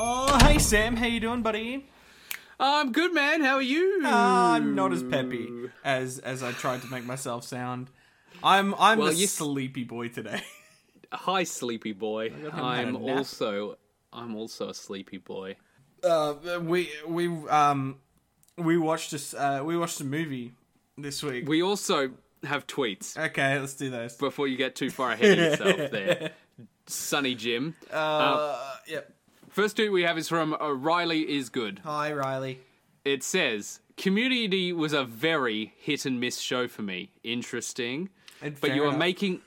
Oh, hey Sam, how you doing, buddy? I'm good, man. How are you? I'm not as peppy as as I tried to make myself sound. I'm I'm Well, a you- sleepy boy today. Hi, sleepy boy. had a I'm also I'm also a sleepy boy. Uh, we we um we watched this uh we watched a movie this week. We also have tweets okay, let's do those. before you get too far ahead of yourself there. Sunny Jim. Uh, yep. First tweet we have is from uh, Riley is good. Hi Riley. It says, Community was a very hit and miss show for me. Interesting. And but you are enough. making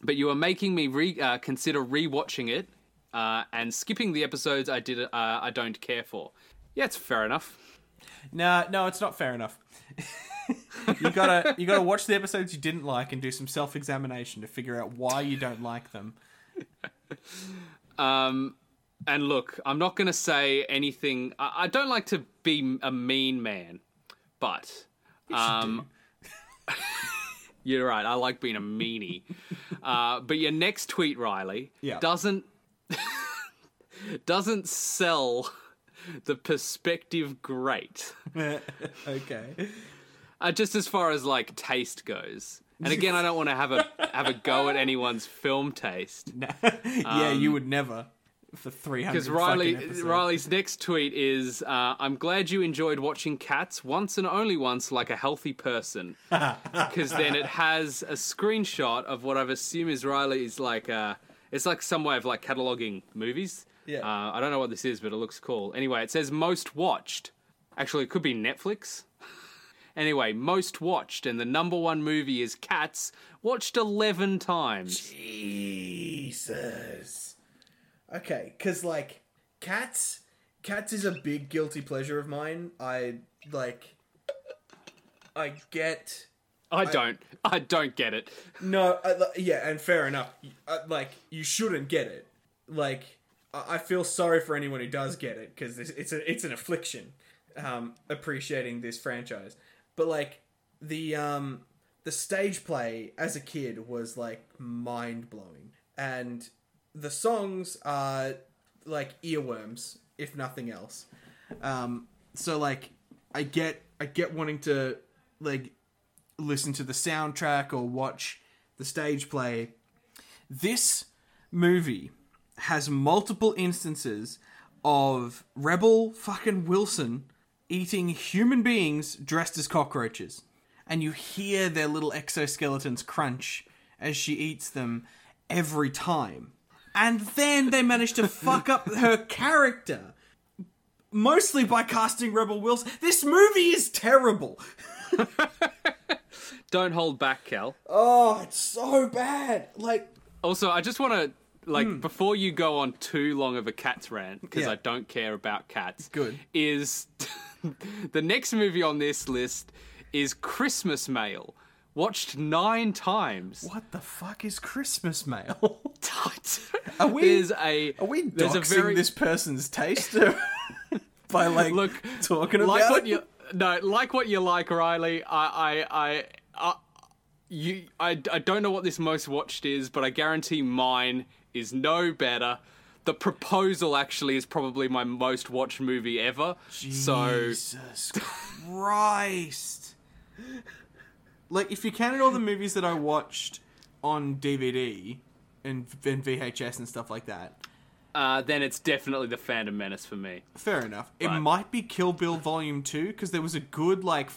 but you are making me re, uh, consider rewatching it uh, and skipping the episodes I did uh, I don't care for. Yeah, it's fair enough. No, no, it's not fair enough. you gotta you gotta watch the episodes you didn't like and do some self examination to figure out why you don't like them. Um, and look, I'm not going to say anything. I, I don't like to be a mean man, but um, you're right. I like being a meanie. uh, but your next tweet, Riley, Yeah. doesn't doesn't sell the perspective great. okay. Uh, just as far as like taste goes. And again, I don't want to have a have a go at anyone's film taste. yeah, you would never for three hundred. Because Riley, Riley's next tweet is, uh, "I'm glad you enjoyed watching Cats once and only once, like a healthy person." Because then it has a screenshot of what I've assumed is Riley's like. Uh, it's like some way of like cataloging movies. Yeah. Uh, I don't know what this is, but it looks cool. Anyway, it says most watched. Actually, it could be Netflix. anyway, most watched, and the number one movie is Cats, watched eleven times. Jesus. Okay, because like cats, cats is a big guilty pleasure of mine. I like. I get. I don't. I don't get it. No, I, yeah, and fair enough. Uh, like, you shouldn't get it. Like, I I feel sorry for anyone who does get it because it's, it's a it's an affliction. Um, appreciating this franchise, but like the um the stage play as a kid was like mind blowing, and the songs are like earworms if nothing else. Um, so like, I get I get wanting to like listen to the soundtrack or watch the stage play. This movie has multiple instances of Rebel fucking Wilson eating human beings dressed as cockroaches. And you hear their little exoskeletons crunch as she eats them every time. And then they managed to fuck up her character. Mostly by casting Rebel Wilson. This movie is terrible. Don't hold back, Cal. Oh, it's so bad. Like, Also, I just want to like before you go on too long of a cats rant because Hmm. Yeah. I don't care about cats. Good. Is the next movie on this list is Christmas Mail. Watched nine times. what the fuck is Christmas mail? Are we- There's a Are we there's doxing a very this person's taste by like look talking about what it? you no like what you like, Riley. I I I. I you, I, I don't know what this most watched is, but I guarantee mine is no better. The Proposal actually is probably my most watched movie ever. So Jesus Christ! Like, if you counted all the movies that I watched on DVD and, and VHS and stuff like that, uh, then it's definitely the Phantom Menace for me. fair enough. It might be Kill Bill Volume Two because there was a good like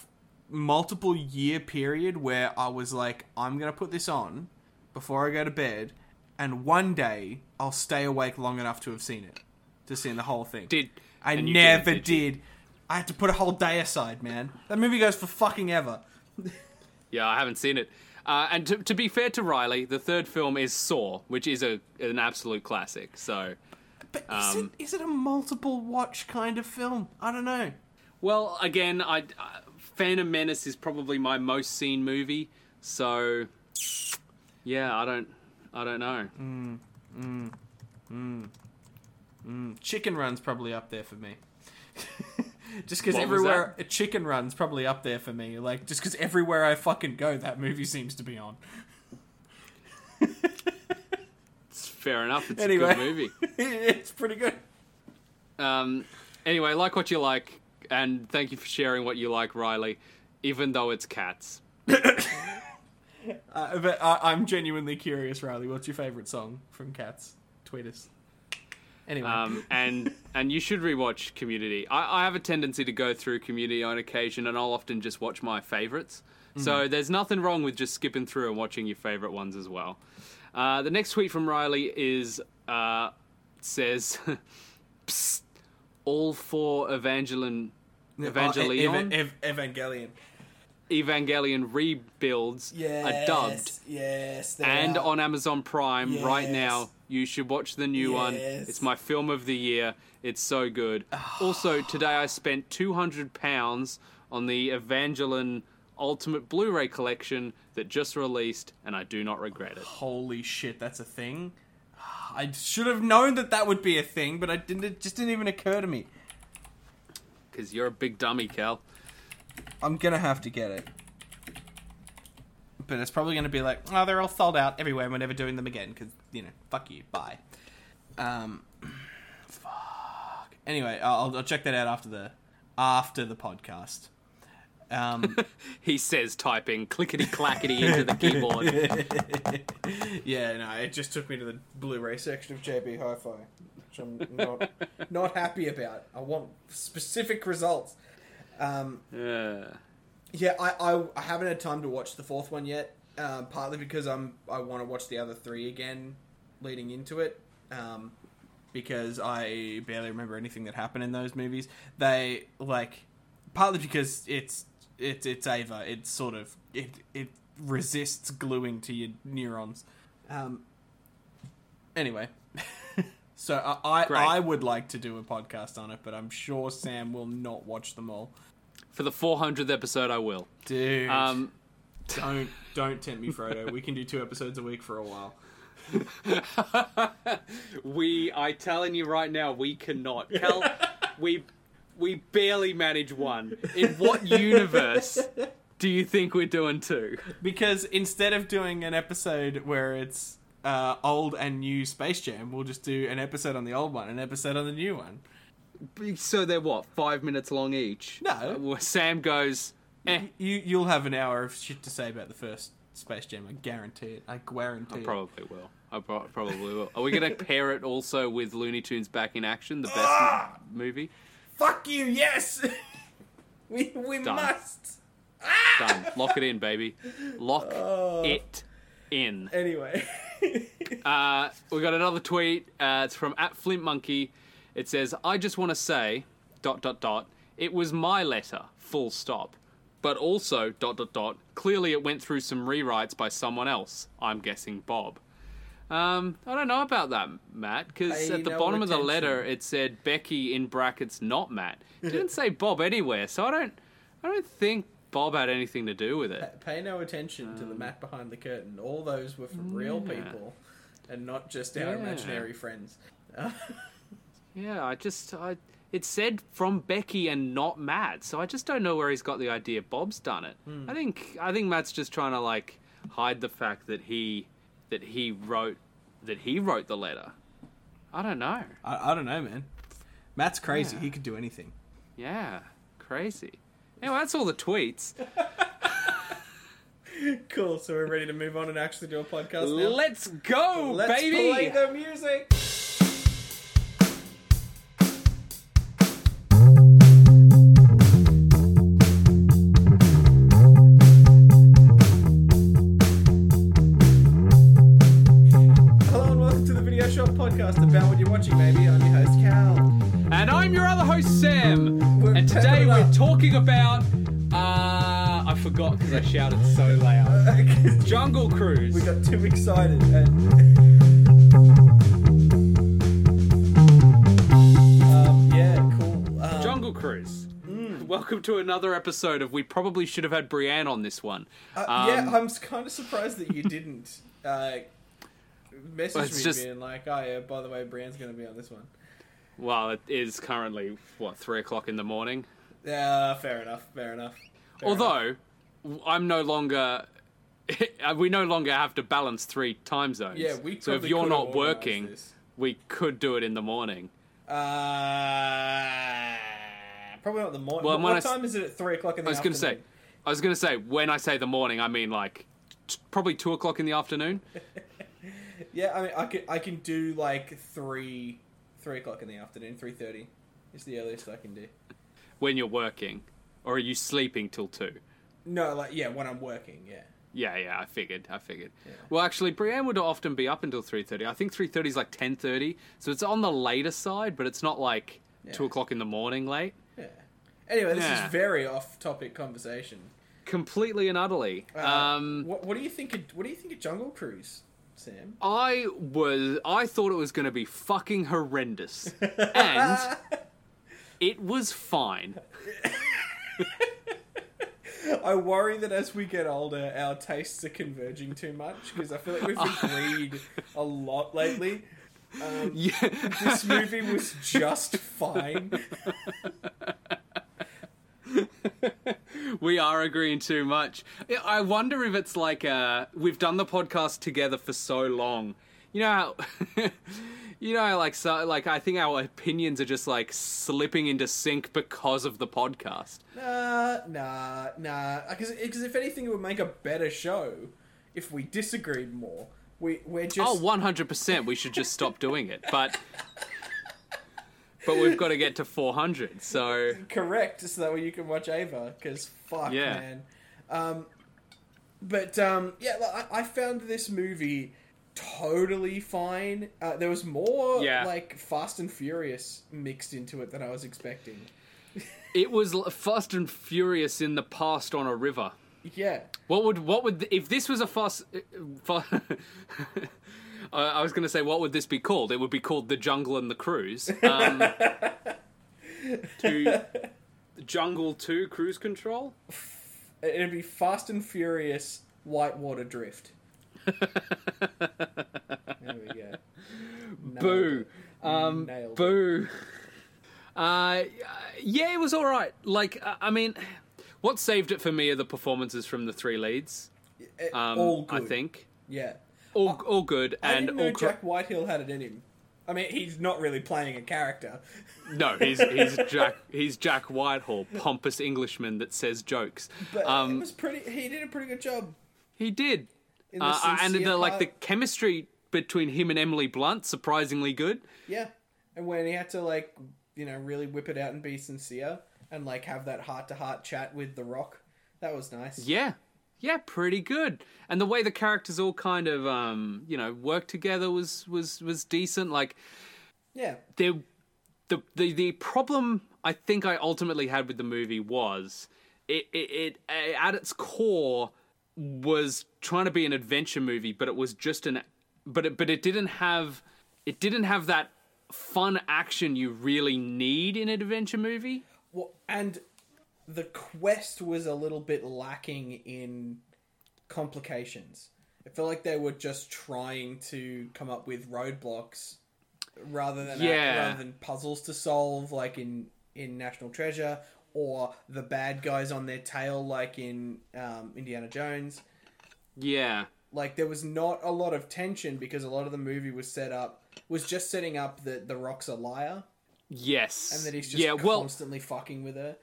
multiple year period where I was like, I'm gonna put this on before I go to bed, and one day I'll stay awake long enough to have seen it, to see the whole thing. Did I never didn't, did. I had to put a whole day aside, man. That movie goes for fucking ever. Yeah, I haven't seen it. Uh, and to, to be fair to Riley, the third film is Saw, which is a an absolute classic. So, But is, Um, it, is it a multiple watch kind of film? I don't know. well, again, I uh, Phantom Menace is probably my most seen movie. So, yeah, I don't, I don't know. Chicken Run's probably up there for me. Just because everywhere a Chicken Run's probably up there for me. Like just because everywhere I fucking go, that movie seems to be on. It's fair enough. It's Anyway. a good movie. it's pretty good. Um, anyway, like what you like, and thank you for sharing what you like, Riley. Even though it's cats. Uh, but I, I'm genuinely curious, Riley. What's your favorite song from Cats? Tweet us. Anyway, Um, and and you should rewatch Community. I, I have a tendency to go through Community on occasion, and I'll often just watch my favorites. So there's nothing wrong with just skipping through and watching your favorite ones as well. Uh, the next tweet from Riley is uh, says, Psst, "All for Evangeline, Evangelion, Ev- Ev- Evangelion. Evangelion rebuilds are dubbed." Yes, and are. on Amazon Prime right now. You should watch the new one. It's my film of the year. It's so good. also, today I spent two hundred pounds on the Evangelion Ultimate Blu-ray collection that just released, and I do not regret it. Holy shit, that's a thing. I should have known that that would be a thing, but I didn't. It just didn't even occur to me. Because you're a big dummy, Cal. I'm gonna have to get it. But it's probably gonna be like, oh, they're all sold out everywhere. We're never doing them again because you know, fuck you, bye. Um, fuck. Anyway, I'll, I'll check that out after the after the podcast. Um, He says, typing clickety clackety into the keyboard. yeah, no, it just took me to the Blu-ray section of JB Hi-Fi, which I'm not not happy about. I want specific results. Um, Yeah. Yeah, I, I, I haven't had time to watch the fourth one yet. Um, partly because I'm I want to watch the other three again, leading into it. Um, because I barely remember anything that happened in those movies. They like partly because it's it's it's Eva. It's sort of it it resists gluing to your neurons. Um. Anyway. So I I, I would like to do a podcast on it, but I'm sure Sam will not watch them all. For the 400th episode, I will. Dude, Um, don't don't tempt me, Frodo. We can do two episodes a week for a while. we, I telling you right now, we cannot. Cal, we, we barely manage one. In what universe do you think we're doing two? Because instead of doing an episode where it's uh, old and new Space Jam, we'll just do an episode on the old one, an episode on the new one. So they're what, five minutes long each? No. Uh, Sam goes, eh. You you'll have an hour of shit to say about the first Space Jam. I guarantee it. I guarantee I it. probably will. I pro- probably will. Are we going to pair it also with Looney Tunes Back in Action, the best Ah! movie? Fuck you! Yes, we we Done. must. Done. Lock it in, baby. Lock Oh. it in. Anyway, Uh, we got another tweet. Uh, it's from at Flint Monkey. It says, "I just want to say, dot dot dot. It was my letter, full stop. But also, dot dot dot. Clearly, it went through some rewrites by someone else. I'm guessing Bob. Um, I don't know about that, Matt, because at the bottom of the letter it said Becky in brackets, not Matt. It didn't say Bob anywhere, so I don't, I don't think Bob had anything to do with it. pay no attention to the mat behind the curtain. All those were from real Yeah. people, and not just our Yeah. imaginary friends. Yeah, I just I it said from Becky and not Matt, so I just don't know where he's got the idea Bob's done it. Hmm. I think I think Matt's just trying to like hide the fact that he that he wrote that he wrote the letter. I don't know. I, I don't know, man. Matt's crazy. Yeah. He could do anything. Yeah, crazy. Anyway, that's all the tweets. Cool. So we're ready to move on and actually do a podcast now. Let's go, Let's baby. play the music. Today we're talking about uh I forgot because I shouted so loud. Jungle Cruise. we got too excited and um, yeah, cool. Um, Jungle Cruise. Mm. Welcome to another episode of. We probably should have had Brienne on this one. uh, Um, yeah, I'm kind of surprised that you didn't uh, message Well, it's me just- being like, "Oh yeah, by the way, Brienne's going to be on this one." Well, it is currently what three o'clock in the morning. Yeah, fair enough. Fair enough. Fair enough. Although I'm no longer. we no longer have to balance three time zones. yeah, we so if you're not working, this. we could do it in the morning. Uh, probably not the morning. Well, what I what s- time is it at three o'clock in the I was going to say, afternoon? I was going to say, when I say the morning, I mean like t- probably two o'clock in the afternoon. Yeah, I mean, I can I can do like three three o'clock in the afternoon. Three thirty is the earliest I can do. when you're working, or are you sleeping till two? No, like yeah, when I'm working. Yeah. Yeah, yeah, I figured, I figured. Well, actually, Brienne would often be up until three thirty. I think three thirty is like ten thirty, so it's on the later side, but it's not like two o'clock in the morning late. Yeah. Anyway, this Yeah. is very off-topic conversation. Completely and utterly. Uh, um, what, what do you think? Of, what do you think of Jungle Cruise, Sam? I was, I thought it was going to be fucking horrendous, and it was fine. I worry that as we get older, our tastes are converging too much because I feel like we've agreed a lot lately. Um, Yeah, this movie was just fine. We are agreeing too much. I wonder if it's like uh, we've done the podcast together for so long. You know how, you know, like so, like I think our opinions are just like slipping into sync because of the podcast. Nah, nah, nah. Because if anything, it would make a better show if we disagreed more. We we're just Oh, 100%. We should just stop doing it. But but we've got to get to 400. So correct so that way you can watch Eva. Because fuck, Yeah. man. Um, but um, yeah, I, I found this movie totally fine. Uh, there was more Yeah. like Fast and Furious mixed into it than I was expecting. it was Fast and Furious in the past on a river. Yeah. What would what would if this was a fast? fa- I I was going to say what would this be called? It would be called the Jungle and the Cruise. Um, to Jungle Two Cruise Control. It'd be Fast and Furious Whitewater Drift. there we go. Nailed Boo. Um, boo. Uh, yeah, it was all right. Like, I mean, what saved it for me are the performances from the three leads. Um, all good. I think Yeah. All all good I and all cor- Jack Whitehall had it in him. I mean, he's not really playing a character. No, he's he's Jack he's Jack Whitehall, pompous Englishman that says jokes. But it Um, was pretty. He did a pretty good job. he did, In the uh, and the, like the chemistry between him and Emily Blunt surprisingly good. Yeah, and when he had to like, you know, really whip it out and be sincere and like have that heart to heart chat with The Rock, that was nice. Yeah. Yeah, pretty good. And the way the characters all kind of um, you know, work together was was was decent. Like Yeah. there the the the problem I think I ultimately had with the movie was it it, it at its core was trying to be an adventure movie, but it was just an but it but it didn't have it didn't have that fun action you really need in an adventure movie. Well, and the quest was a little bit lacking in complications. It felt like they were just trying to come up with roadblocks rather than Yeah. rather than puzzles to solve, like in in National Treasure, or the bad guys on their tail, like in um, Indiana Jones. Yeah. Like there was not a lot of tension because a lot of the movie was set up was just setting up that the Rock's a liar Yes. and that he's just yeah, well, constantly fucking with her.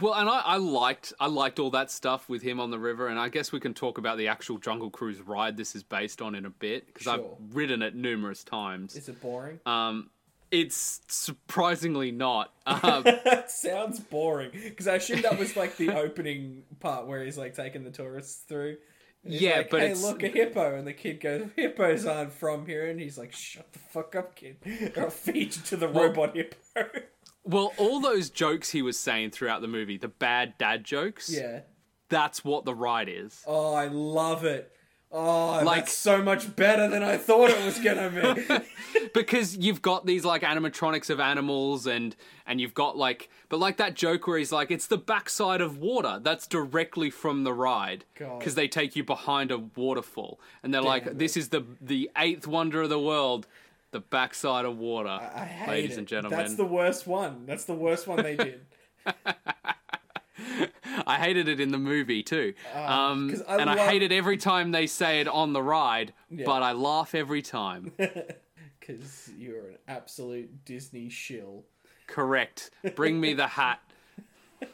Well, and I, I liked I liked all that stuff with him on the river, and I guess we can talk about the actual Jungle Cruise ride this is based on in a bit because Sure. I've ridden it numerous times. Is it boring? Um, it's surprisingly not. Um, sounds boring because I assume that was like the opening part where he's like taking the tourists through. Yeah, like, but hey, it's- look a hippo, and the kid goes, "Hippos aren't from here," and he's like, "Shut the fuck up, kid! I'll feed you to the robot hippo." Well, all those jokes he was saying throughout the movie, the bad dad jokes, yeah. that's what the ride is. Oh, I love it. Oh, Like- that's so much better than I thought it was gonna be. because you've got these like animatronics of animals and and you've got like but like that joke where he's like it's the backside of water that's directly from the ride because they take you behind a waterfall and they're like it. this is the the eighth wonder of the world the backside of water I hate ladies it. and gentlemen That's the worst one. That's the worst one they did. i hated it in the movie too um 'cause I and i hate it every time they say it on the ride Yeah. but i laugh every time because you're an absolute Disney shill. Correct. Bring me the hat.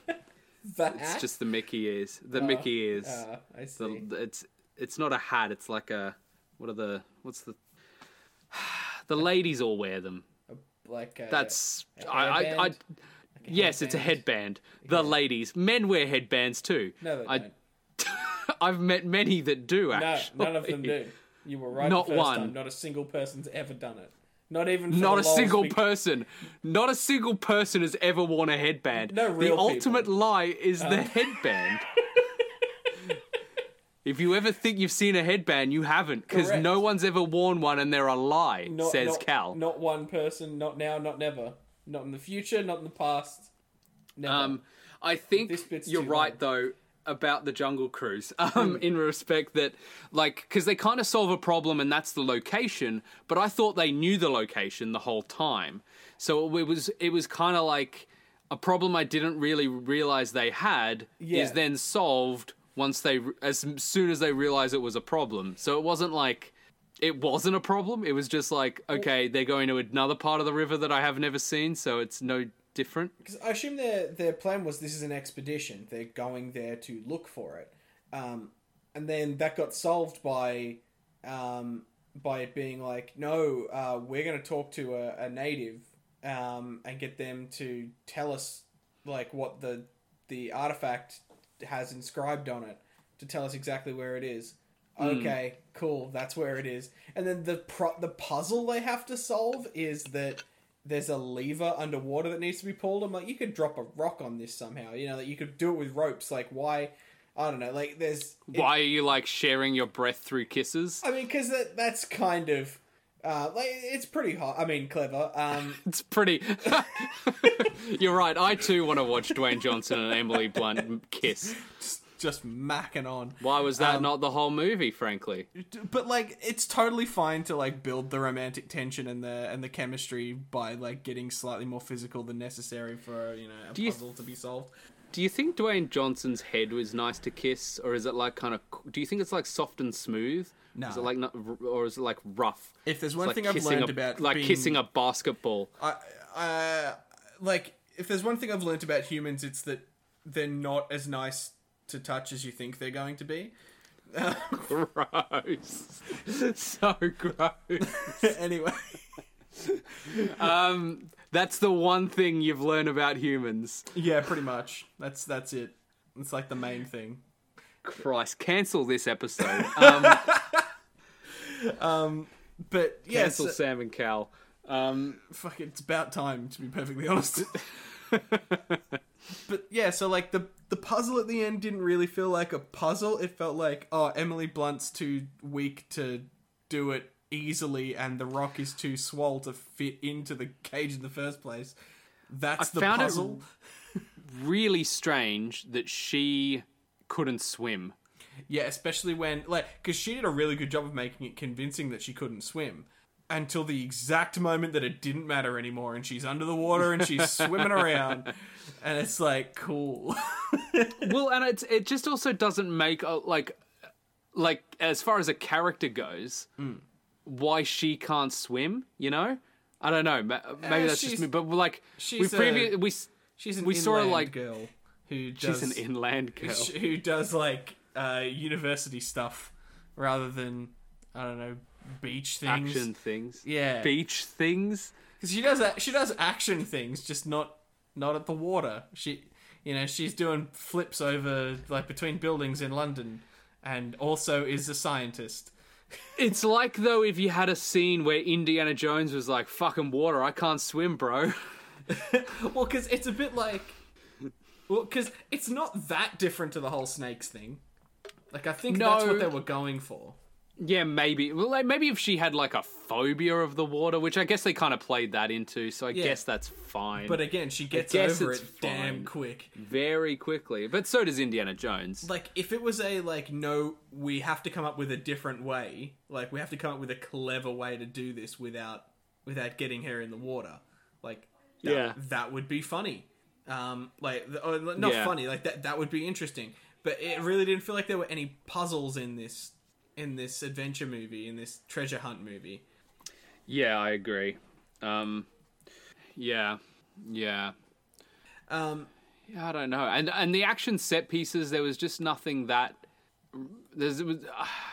The It's just the Mickey ears. The Mickey ears. Ah, I see. the, it's it's not a hat. It's like a what are the what's the the ladies all wear them. like a, That's a I, I, I hairband? yes, it's a headband. The ladies, men wear headbands too. No, they I, don't. I've met many that do. No, Actually, none of them do. You were right Not the first one. time. Not a single person's ever done it. Not even for Not a single be- person, not a single person has ever worn a headband. No real the ultimate lie is the uh. headband. if you ever think you've seen a headband, you haven't, because Correct. no one's ever worn one, and they're a lie. Not, says not, Cal. Not one person. Not now. Not never. Not in the future. Not in the past. Never. Um, I think you're right long. though about the Jungle Cruise. Um, Hmm. in respect that, like, because they kind of solve a problem and that's the location, but I thought they knew the location the whole time. So it was it was kind of like a problem I didn't really realize they had Yeah. is then solved once they as soon as they realize it was a problem. So it wasn't like. It wasn't a problem. It was just like, okay, they're going to another part of the river that I have never seen, so it's no different. Because I assume their their plan was this is an expedition. They're going there to look for it, um, and then that got solved by um, by it being like, no, uh, we're going to talk to a, a native um, and get them to tell us like what the the artifact has inscribed on it to tell us exactly where it is. Hmm. Okay, cool. That's where it is. And then the pro- the puzzle they have to solve is that there's a lever underwater that needs to be pulled. I'm like, you could drop a rock on this somehow. You know, that you could do it with ropes. Like, why? I don't know. Like, there's. it- Why are you like sharing your breath through kisses? I mean, because that, that's kind of. Uh, like it's pretty hot. I mean, clever. Um, It's pretty. You're right. I too want to watch Dwayne Johnson and Emily Blunt kiss. just, just macking on. Why was that Um, not the whole movie? Frankly, But like, it's totally fine to like build the romantic tension and the and the chemistry by like getting slightly more physical than necessary for you know a you- puzzle to be solved. do you think Dwayne Johnson's head was nice to kiss, or is it like kind of? Do you think it's like soft and smooth? No. Is it like not, or is it like rough? If there's It's one like thing I've learned a, about like being- kissing a basketball. I, I, like if there's one thing I've learned about humans, it's that they're not as nice to touch as you think they're going to be. Gross. so gross. anyway, Um, that's the one thing you've learned about humans. yeah, pretty much. That's that's it. It's like the main thing. Christ, cancel this episode. Um, But yeah, cancel so- Sam and Cal. Um, fuck, it's about time to be perfectly honest. but yeah, so like the the puzzle at the end didn't really feel like a puzzle. It felt like oh, Emily Blunt's too weak to do it easily, and the rock is too swole to fit into the cage in the first place. That's I the found it really strange that she couldn't swim. Yeah, especially when like because she did a really good job of making it convincing that she couldn't swim until the exact moment that it didn't matter anymore, and she's under the water and she's swimming around, and it's like cool. well, and it's it just also doesn't make a, like like as far as a character goes, Hmm. why she can't swim. You know, I don't know. Maybe Uh, that's just me. But like we previous we She's an We saw her, inland like- girl who she's an inland girl. who does like uh, university stuff rather than I don't know beach things. Action things, Yeah. beach things. because she does that. She does action things, just not not at the water. She, you know, she's doing flips over like between buildings in London, and also is a scientist. It's like though if you had a scene where Indiana Jones was like, "Fucking water, I can't swim, bro." Well, because it's a bit like, well, because it's not that different to the whole snakes thing. Like I think that's what they were going for. Yeah, maybe. Well, like, maybe if she had like a phobia of the water, which I guess they kind of played that into, so I Yeah. guess that's fine. But again, she gets over it damn quick. very quickly. But so does Indiana Jones. Like if it was a like no, we have to come up with a different way. Like we have to come up with a clever way to do this without without getting her in the water. Like that, Yeah. that would be funny. Um, like th- not Yeah. funny. Like that that would be interesting. But it really didn't feel like there were any puzzles in this in this adventure movie in this treasure hunt movie. Yeah, I agree. Um, yeah, yeah. Um, Yeah, I don't know. And and the action set pieces, there was just nothing that. There's, it was,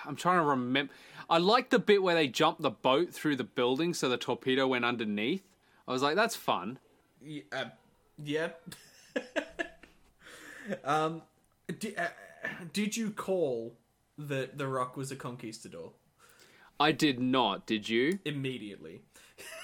I'm trying to remember. I liked the bit where they jumped the boat through the building, so the torpedo went underneath. I was like, that's fun. y- uh, yeah. um, di- uh, did you call that The Rock was a conquistador I did not. Did you? immediately?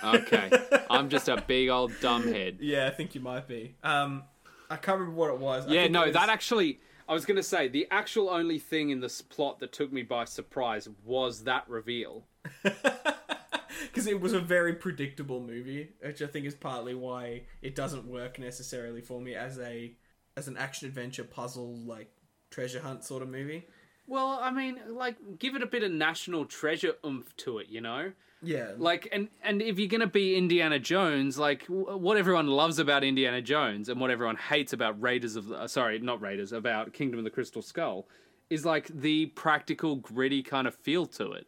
Okay. I'm just a big old dumbhead. Yeah, I think you might be. Um, I can't remember what it was. Yeah, no, was- that actually. I was going to say the actual only thing in this plot that took me by surprise was that reveal. because it was a very predictable movie, which I think is partly why it doesn't work necessarily for me as a as an action adventure puzzle like treasure hunt sort of movie. Well, I mean, like, give it a bit of national treasure oomph to it, you know? Yeah, Like, and and if you're gonna be Indiana Jones, like, w- what everyone loves about Indiana Jones and what everyone hates about Raiders of the, uh, sorry, not Raiders, about Kingdom of the Crystal Skull, is like the practical, gritty kind of feel to it.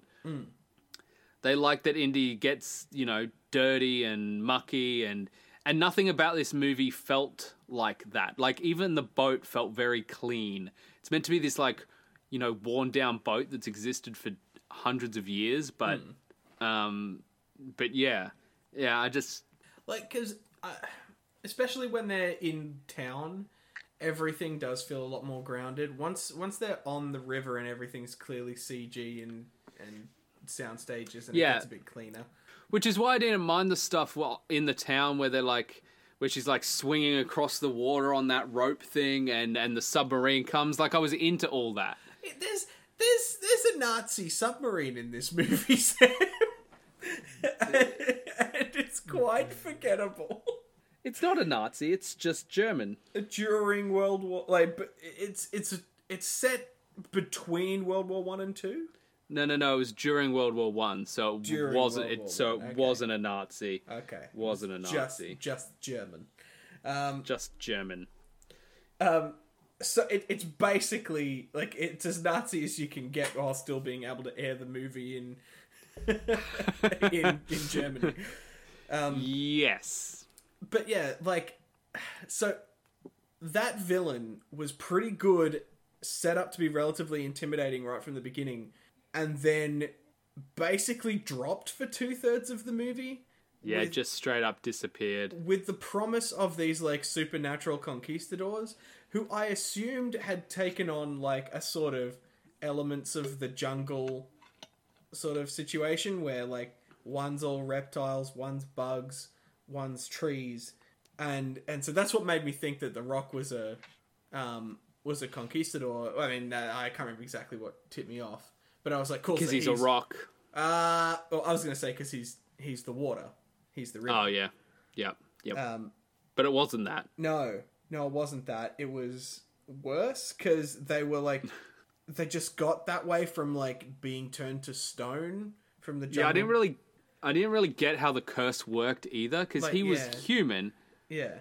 They like that Indy gets, you know, dirty and mucky and and nothing about this movie felt like that. Like even the boat felt very clean. It's meant to be this like, you know, worn down boat that's existed for hundreds of years, but um but yeah. Yeah, I just like because especially when they're in town, everything does feel a lot more grounded. Once once they're on the river and everything's clearly CG and and sound stages and Yeah. it gets a bit cleaner. Which is why I didn't mind the stuff well in the town where they're like, where she's like swinging across the water on that rope thing, and and the submarine comes. Like I was into all that. It- There's there's there's a Nazi submarine in this movie, Sam. and it's quite forgettable. It's not a Nazi. It's just German. During World War, like, but it's it's it's set between World War One and Two. No, no, no. It was during World War One, so it During wasn't. World It War so it okay. wasn't a Nazi. Okay, Wasn't a just Nazi. just German. Um, Just German. um, so it, it's basically like it's as Nazi as you can get while still being able to air the movie in in in Germany. Um, Yes. but yeah, like, so that villain was pretty good, set up to be relatively intimidating right from the beginning, and then basically dropped for two thirds of the movie Yeah, With- just straight up disappeared. with the promise of these like supernatural conquistadors who I assumed had taken on like a sort of elements of the jungle sort of situation where like one's all reptiles, one's bugs, one's trees, and and so that's what made me think that the Rock was a um was a conquistador. I mean, I can't remember exactly what tipped me off, but I was like, cool, Because so he's a rock. Uh, well, I was gonna say because he's he's the water, he's the river. Oh yeah. Yep. Yep. Um, but it wasn't that. no, no, it wasn't that. It was worse because they were like, they just got that way from like being turned to stone from the jungle. Yeah, I didn't really. I didn't really get how the curse worked either, because Like, he was yeah. human. Yeah,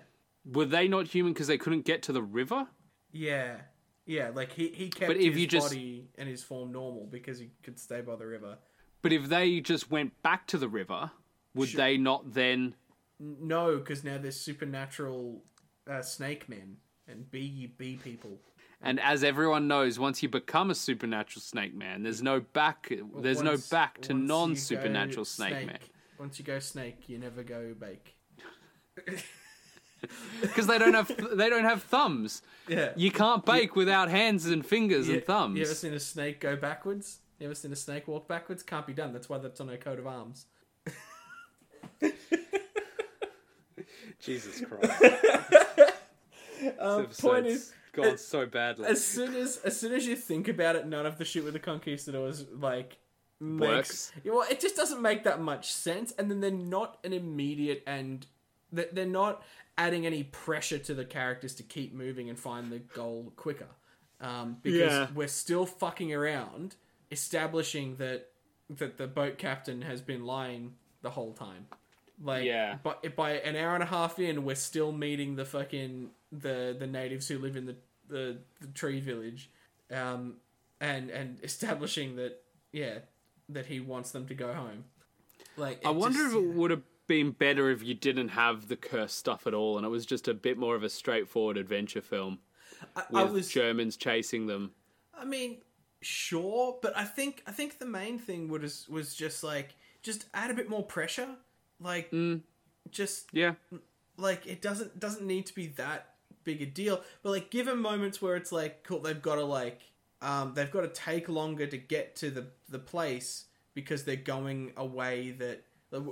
Were they not human because they couldn't get to the river? yeah, yeah. Like he he kept But if his you just- body and his form normal because he could stay by the river. But if they just went back to the river, would they not then? No, because now there's supernatural uh, snake men and bee bee people. And as everyone knows, once you become a supernatural snake man, there's no back. There's no back to non-supernatural go snake, man Once you go snake, you never go bake. because they don't have they don't have thumbs. Yeah. You can't bake without hands and fingers You- and thumbs. You ever seen a snake go backwards? You ever seen a snake walk backwards? Can't be done. That's why that's on her coat of arms. Jesus Christ! Um, point is, gone so badly. as soon as as soon as you think about it, none of the shit with the conquistadors like makes. Works. Yeah, well, it just doesn't make that much sense, and then they're not an immediate and they- they're not adding any pressure to the characters to keep moving and find the goal quicker. Um, because Yeah. we're still fucking around establishing that that the boat captain has been lying the whole time. Like, Yeah. But by an hour and a half in, we're still meeting the fucking the the natives who live in the the, the tree village, um, and and establishing that yeah that he wants them to go home. Like I wonder just- if it would have been better if you didn't have the curse stuff at all, and it was just a bit more of a straightforward adventure film I, with I was Germans chasing them. I mean, sure, but I think I think the main thing was was just like just add a bit more pressure. Like just Yeah, like it doesn't doesn't need to be that big a deal, but like give them moments where it's like cool they've got to like um they've got to take longer to get to the the place because they're going a way that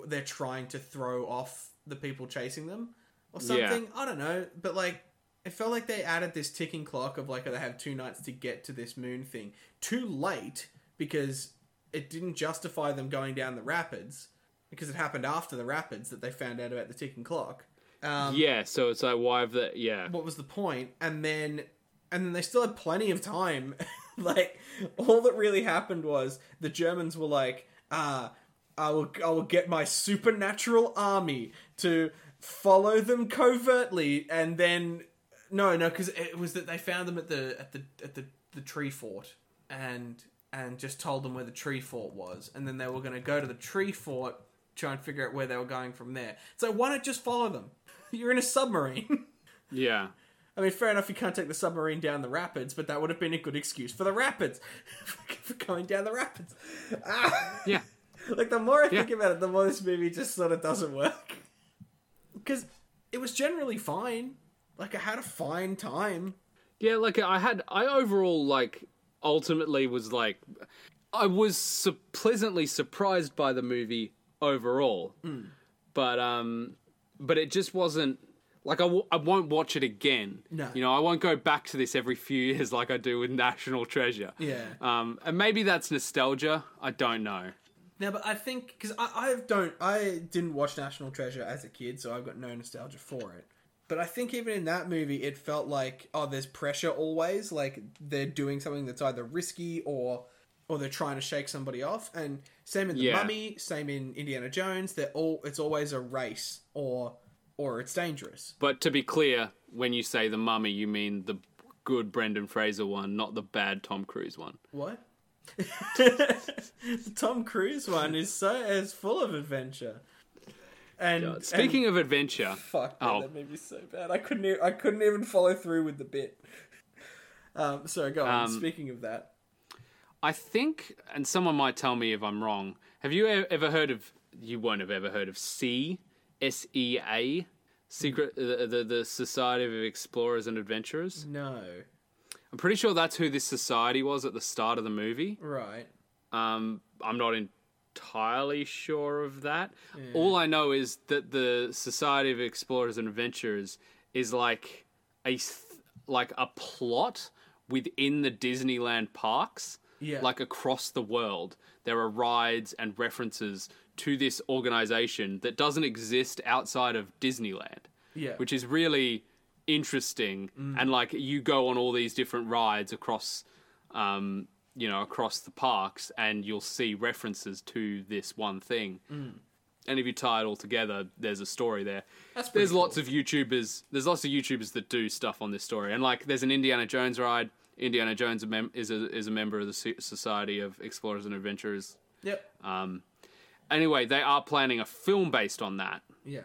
they're trying to throw off the people chasing them or Yeah. something. I don't know, but like it felt like they added this ticking clock of like they have two nights to get to this moon thing too late because it didn't justify them going down the rapids because it happened after the rapids that they found out about the ticking clock. Um, yeah. So it's like why have the yeah what was the point? And then and then they still had plenty of time. like all that really happened was the Germans were like, ah, I will I will get my supernatural army to follow them covertly and then no, no, because it was that they found them at the at the at the, the tree fort and and just told them where the tree fort was, and then they were going to go to the tree fort, try and figure out where they were going from there. So why not just follow them? You're in a submarine. yeah. I mean, fair enough, you can't take the submarine down the rapids, but that would have been a good excuse for the rapids for going down the rapids. Ah! Yeah. Like the more I Yeah. think about it, the more this movie just sort of doesn't work. Because it was generally fine. Like I had a fine time. Yeah, like I had, I overall like ultimately was like, I was su- pleasantly surprised by the movie overall, but um, but it just wasn't like I, w- I won't watch it again. No. you know, I won't go back to this every few years like I do with National Treasure. Yeah. um, and maybe that's nostalgia. I don't know. Now, but I think because I, I don't, I didn't watch National Treasure as a kid, so I've got no nostalgia for it. But I think even in that movie, it felt like oh, there's pressure always. Like they're doing something that's either risky or or they're trying to shake somebody off. And same in the Yeah. Mummy, same in Indiana Jones. They're all it's always a race or or it's dangerous. But to be clear, when you say the Mummy, you mean the good Brendan Fraser one, not the bad Tom Cruise one. What? The Tom Cruise one is so is full of adventure. And Speaking of adventure, fuck, man, Oh. that made me so bad. I couldn't. e- I couldn't even follow through with the bit. Um, sorry, go on. Um, Speaking of that, I think, and someone might tell me if I'm wrong. Have you ever heard of? You won't have ever heard of C S E A, Secret the, the the Society of Explorers and Adventurers. no, I'm pretty sure that's who this society was at the start of the movie. right? Um, I'm not entirely sure of that. All I know is that the Society of Explorers and Adventurers is like a like a plot within the Disneyland parks. Yeah. Like across the world, there are rides and references to this organization that doesn't exist outside of Disneyland Yeah, which is really interesting. And like you go on all these different rides across, um, you know, across the parks, and you'll see references to this one thing. And if you tie it all together, there's a story there. There's lots of YouTubers. There's lots of YouTubers that do stuff on this story, and like there's an Indiana Jones ride. Indiana Jones is a is a member of the Society of Explorers and Adventurers. yep, Um Anyway, they are planning a film based on that. yeah.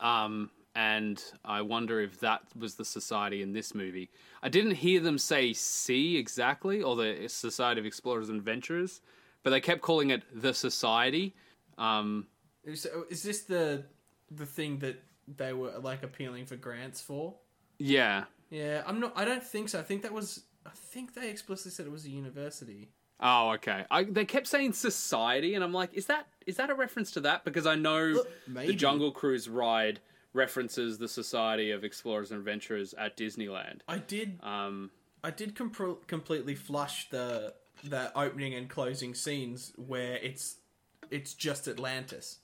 Um, and I wonder if that was the society in this movie. I didn't hear them say C exactly, or the Society of Explorers and Adventurers, but they kept calling it the Society. Um, So is this the the thing that they were like appealing for grants for? yeah. Yeah, I'm not. I don't think so. I think that was. I think they explicitly said it was a university. Oh, okay. I, they kept saying society, and I'm like, is that is that a reference to that? Because I know Look, the. Jungle Cruise ride references the Society of Explorers and Adventurers at Disneyland. I did. Um, I did compr- completely flush the the opening and closing scenes where it's it's just Atlantis.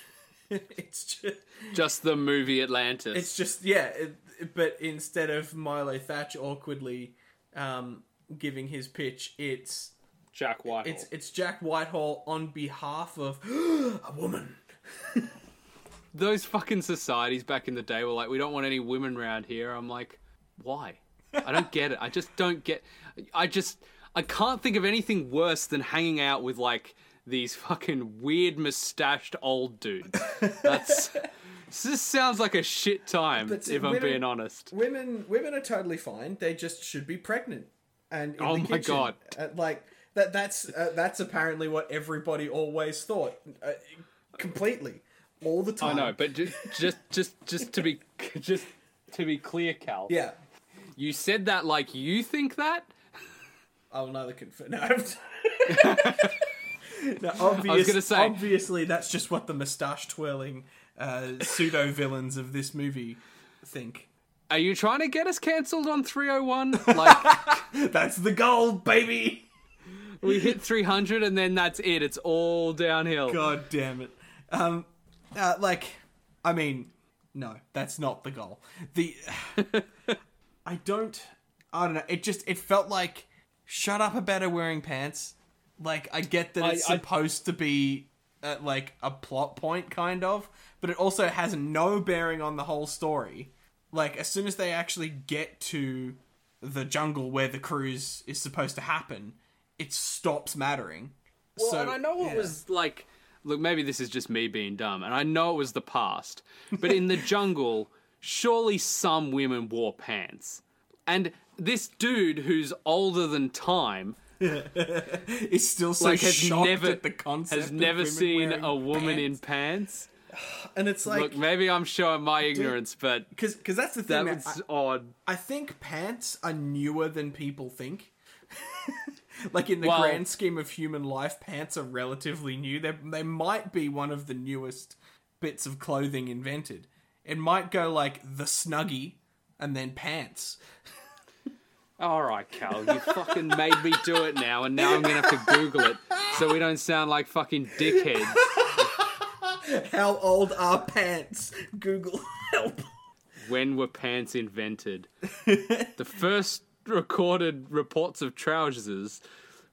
it's just just the movie Atlantis. it's just yeah, it, but instead of Milo Thatch awkwardly um, giving his pitch, it's Jack Whitehall. it's it's Jack Whitehall on behalf of a woman. those fucking societies back in the day were like, we don't want any women around here. I'm like, why? I don't get it. I just don't get. I just I can't think of anything worse than hanging out with like these fucking weird mustached old dudes. That's this sounds like a shit time, But if I'm being honest. Women, women are totally fine. They just should be pregnant. And Oh my kitchen. God. Uh, like that. That's uh, that's apparently what everybody always thought. Uh, completely, all the time. I know, but just just just just to be just to be clear, Cal. yeah. You said that like you think that. I will neither confirm. No, no obvious, gonna say- obviously that's just what the mustache twirling uh, pseudo villains of this movie think. Are you trying to get us cancelled on 301? Like That's the goal, baby. we hit 300 and then that's it. It's all downhill. God damn it. Um, uh, like, I mean, no, that's not the goal. The I don't. I don't know. It just it felt like shut up about her wearing pants. Like I get that I- it's I- supposed to be uh, like a plot point, kind of, but it also has no bearing on the whole story. Like as soon as they actually get to the jungle where the cruise is supposed to happen, it stops mattering. Well, so, and I know it yeah. was like, look, maybe this is just me being dumb, and I know it was the past, but in the jungle, surely some women wore pants. And this dude who's older than time is still so like has shocked never at the concept. has never seen a woman in pants. pants. and it's like Look, maybe I'm showing my ignorance, but because that's the that thing. man. was odd. I think pants are newer than people think. like in the Well- grand scheme of human life, pants are relatively new. They they might be one of the newest bits of clothing invented. It might go like the snuggie and then pants. All right, Cal, you fucking made me do it now, and now I'm gonna have to Google it so we don't sound like fucking dickheads. How old are pants? Google help. When were pants invented? the first recorded reports of trousers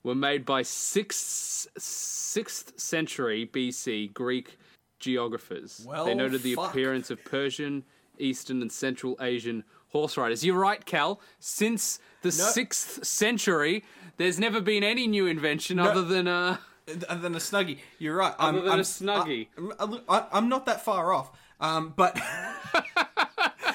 were made by sixth sixth century BC Greek geographers. Well, they noted the fuck. appearance of Persian, Eastern, and Central Asian horse riders. You're right, Cal. Since the sixth century, there's never been any new invention other than uh. other than a snuggie. You're right. I'm, than a I'm, snuggie. I, I'm not that far off. Um, but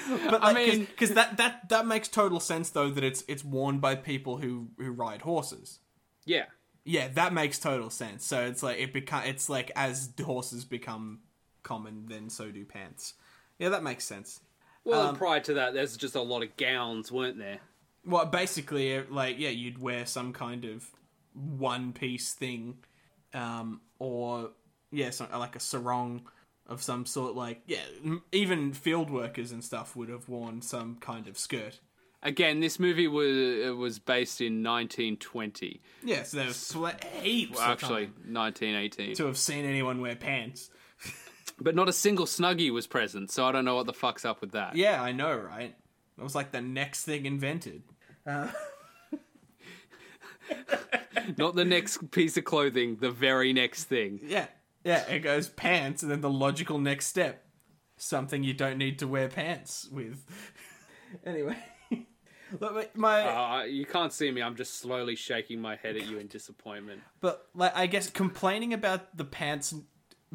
but like, mean- because that that that makes total sense though that it's it's worn by people who who ride horses. Yeah. Yeah, that makes total sense. So it's like it become it's like as horses become common, then so do pants. Yeah, that makes sense. Well, Um, prior to that, there's just a lot of gowns, weren't there? Well, basically, like yeah, you'd wear some kind of one piece thing, um, or yeah, some, like a sarong of some sort. Like yeah, m- even field workers and stuff would have worn some kind of skirt. Again, this movie was uh, was based in 1920. Yeah, so there's pl- heaps Well, of actually, time 1918. to have seen anyone wear pants. But not a single snuggie was present, so I don't know what the fuck's up with that. Yeah, I know, right? It was like the next thing invented. Uh. Not the next piece of clothing, the very next thing. Yeah, yeah, it goes pants, and then the logical next step, something you don't need to wear pants with. anyway, Look, my- Uh, you can't see me, I'm just slowly shaking my head at you in disappointment. but like I guess complaining about the pants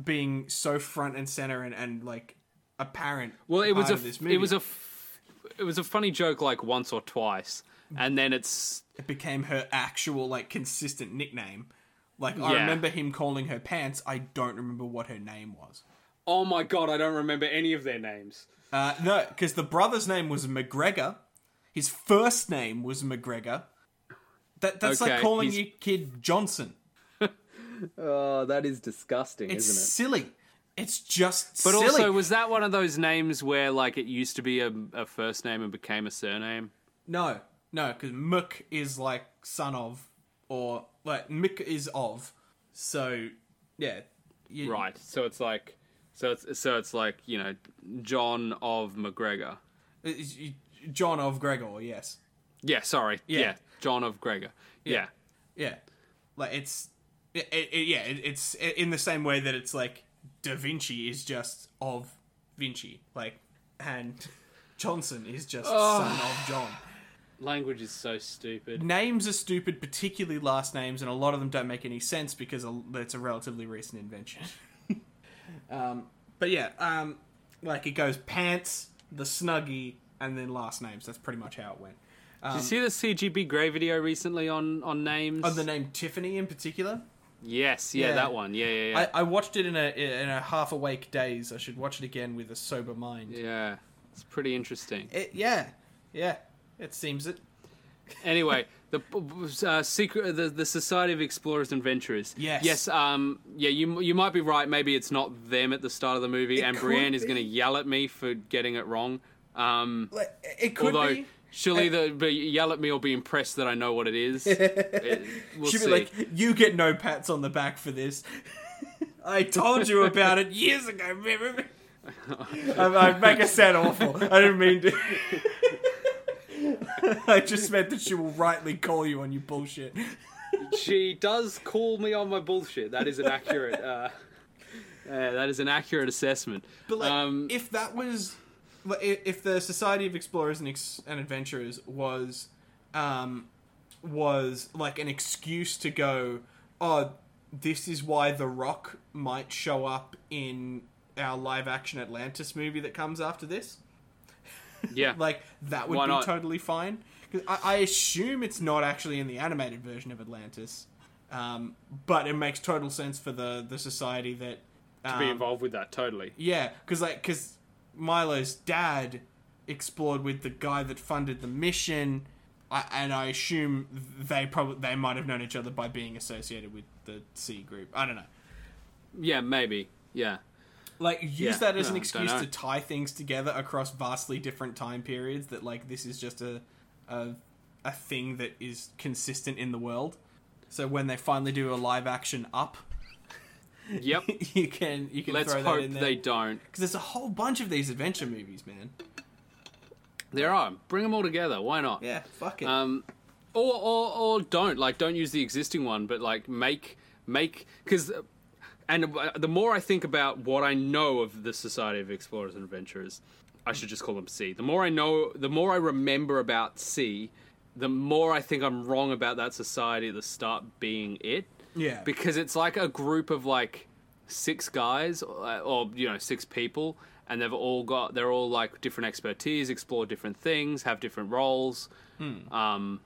being so front and center and, and like apparent. Well, it was a this movie, it was a f- it was a funny joke like once or twice, and then it's it became her actual like consistent nickname. Like I Yeah. remember him calling her pants. I don't remember what her name was. oh my god, I don't remember any of their names. Uh, no, because the brother's name was McGregor. His first name was McGregor. That, that's like Okay, calling he's- your kid Johnson. Oh, that is disgusting, It's isn't it? silly. It's just But silly. also, was that one of those names where like it used to be a, a first name and became a surname? no, no, because Muk is like son of, or like Mick is of. So, yeah, you, Right. So it's like, so it's so it's like you know, John of McGregor. Uh, John of Gregor. Yes, Yeah. Sorry. Yeah. Yeah. John of Gregor. Yeah. yeah, like it's, it, it, yeah, it, it's in the same way that it's like Da Vinci is just of Vinci, like, and Johnson is just oh. son of John. Language is so stupid. names are stupid, particularly last names, and a lot of them don't make any sense because a- it's a relatively recent invention. um, but yeah, um, like it goes pants, the snuggie, and then last names. That's pretty much how it went. Did Um, you see the CGP Grey video recently on on names? on the name Tiffany in particular, yes, yeah, Yeah. that one. Yeah, yeah, yeah. I, I watched it in a in a half awake daze. I should watch it again with a sober mind. yeah, it's pretty interesting. It, yeah, yeah. It seems it. anyway, the uh, secret, the the Society of Explorers and Adventurers. Yes. Yes. Um. Yeah. You you might be right. Maybe it's not them at the start of the movie, It and could Brienne is be. going to yell at me for getting it wrong. Um. Like, it could although be. she'll either be, yell at me or be impressed that I know what it is. It- we'll She'd see. be like, "You get no pats on the back for this." I told you about it years ago. remember? I, I make it sound awful. I didn't mean to. I just meant that she will rightly call you on your bullshit. she does call me on my bullshit. That is an accurate. Uh, uh, that is an accurate assessment. But like, um, if that was, if the Society of Explorers and, Ex- and Adventurers was, um, was like an excuse to go, oh, this is why The Rock might show up in our live action Atlantis movie that comes after this. Yeah. Like that would Why be not? totally fine. 'Cause I, I assume it's not actually in the animated version of Atlantis, um, but it makes total sense for the the society that to be um, involved with that totally. yeah, because like because Milo's dad explored with the guy that funded the mission, I, and I assume they probably they might have known each other by being associated with the SEA group. I don't know. Yeah, maybe. Yeah. Like use Yeah, that as no, an excuse to tie things together across vastly different time periods. That like this is just a a a thing that is consistent in the world. So when they finally do a live action up, Yep. you can you can Let's throw that hope in there. they don't. Because there's a whole bunch of these adventure movies, man. There are. Bring them all together. Why not? Yeah, fuck it. Um, or, or or don't like don't use the existing one, but like make make because. And uh, the more I think about what I know of the Society of Explorers and Adventurers, I should just call them SEA. The more I know, the more I remember about SEA, the more I think I'm wrong about that society at the start being it. yeah, because it's like a group of like six guys or, or you know six people and they've all got they're all like different expertise explore different things have different roles hmm. um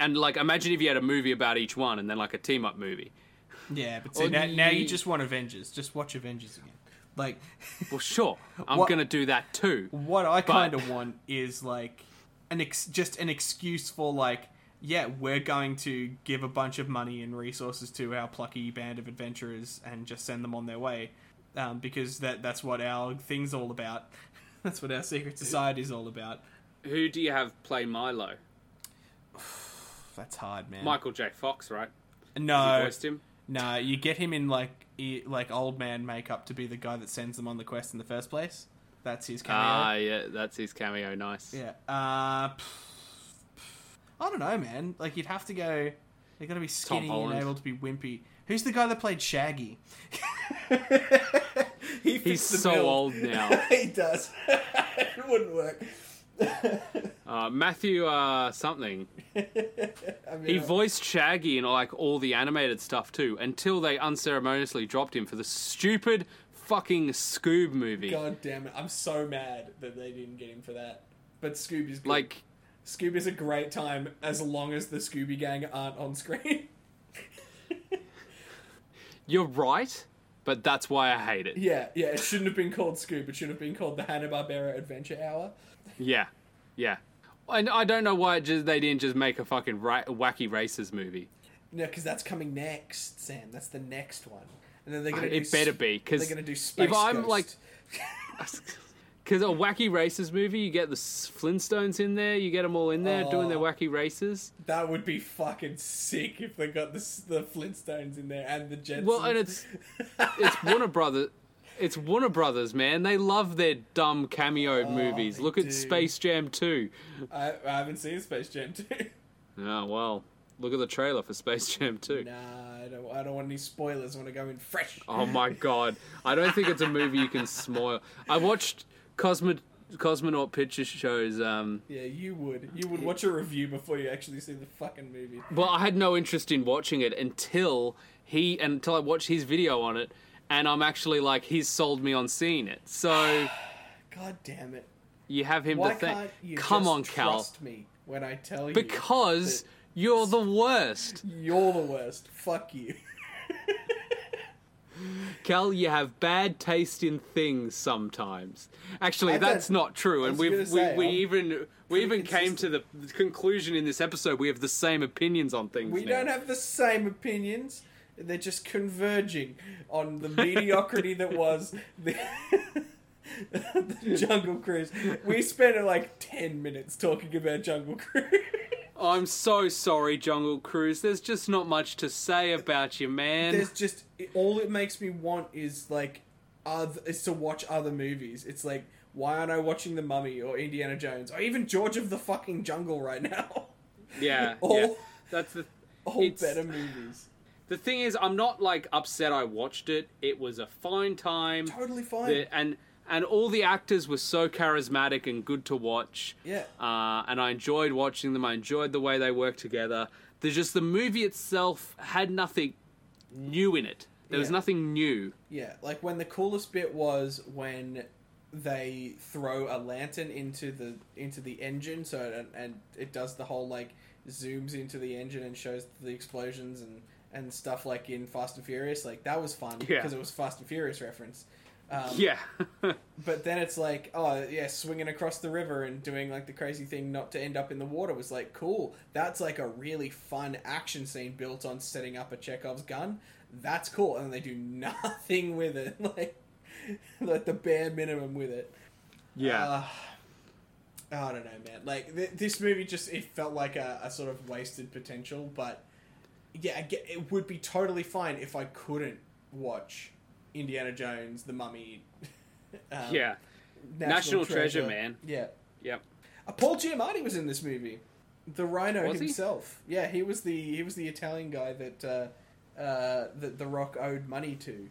and like imagine if you had a movie about each one and then like a team up movie yeah. But see, now, now you just want Avengers. Just watch Avengers again. Like, well sure i'm What- gonna do that too what I kind of want is like an ex- just an excuse for like, yeah, we're going to give a bunch of money and resources to our plucky band of adventurers and just send them on their way, um, because that that's what our thing's all about. that's what our secret society is all about. who do you have play milo That's hard, man. michael j fox right no, voiced him no, you get him in like e- like old man makeup to be the guy that sends them on the quest in the first place. That's his cameo. ah yeah that's his cameo nice Yeah. Uh, I don't know, man. Like you'd have to go. They got to be skinny and able to be wimpy. Who's the guy that played Shaggy? he he's so old now he does. it wouldn't work. Uh, matthew uh something I mean, He voiced Shaggy in like all the animated stuff too, until they unceremoniously dropped him for the stupid fucking Scoob movie. God damn it! I'm so mad that they didn't get him for that. But Scooby's good. Like, Scooby's a great time as long as the Scooby Gang aren't on screen. you're right, but that's why I hate it. yeah, yeah. It shouldn't have been called Scoob. It should have been called the Hanna Barbera Adventure Hour. Yeah, yeah. And I don't know why it just, they didn't just make a fucking ra- wacky races movie. No, because that's coming next, Sam. That's the next one. And then they're gonna. It do better sp- be because They're gonna do Space if I'm Ghost. like, because a wacky races movie, you get the Flintstones in there, you get them all in there doing their Oh. wacky races. that would be fucking sick if they got the the Flintstones in there and the Jetsons. Well, and it's it's Warner Brothers. It's Warner Brothers, man. They love their dumb cameo movies. they Look at. Space Jam 2. I, I haven't seen Space Jam 2. Oh, well. Look at the trailer for Space Jam 2. nah, I don't. I don't want any spoilers. I want to go in fresh. Oh my god. I don't think it's a movie you can spoil. I watched Cosmo- Cosmonaut Picture Show's. Um, Yeah, you would. You would watch a review before you actually see the fucking movie. well, I had no interest in watching it until he until I watched his video on it, and I'm actually like he's sold me on seeing it. So God damn it! you have him Why to thank. Come on, Cal. trust me when I tell you? Because you're the worst. you're the worst. Fuck you. Cal, you have bad taste in things sometimes. Actually, I that's don't- true, and we say, we, we even we even came to the conclusion in this episode we have the same opinions on things. We now. don't have the same opinions. They're just converging on the mediocrity that was the, the Jungle Cruise. We spent like ten minutes talking about Jungle Cruise. I'm so sorry, Jungle Cruise. There's just not much to say about you, man. There's just all it makes me want is like, other, is to watch other movies. It's like, why aren't I watching The Mummy or Indiana Jones or even George of the fucking Jungle right now? Yeah, all yeah. That's the all It's- better movies. The thing is. I'm not like upset. I watched it. It was a fine time. Totally fine. The- and and all the actors were so charismatic and good to watch. yeah. uh, and I enjoyed watching them. I enjoyed the way they worked together. There's just the movie itself had nothing new in it. There was nothing new. Yeah, like when the coolest bit was when they throw a lantern into the into the engine, so and, and it does the whole like zooms into the engine and shows the explosions and and stuff like in Fast and Furious. Like that was fun Yeah. because it was Fast and Furious reference. Um, Yeah, But then it's like, oh yeah, swinging across the river and doing like the crazy thing not to end up in the water was like cool. That's like a really fun action scene built on setting up a Chekhov's gun. That's cool, and they do nothing with it, like like the bare minimum with it. yeah. Uh, I don't know, man. Like th- this movie, just it felt like a, a sort of wasted potential. But yeah, get, it would be totally fine if I couldn't watch Indiana Jones, The Mummy. um, yeah. National Treasure, man. Yeah. Yep. Uh, Paul Giamatti was in this movie. The Rhino Was he? himself. Yeah, he was the he was the Italian guy that uh, uh, that The Rock owed money to.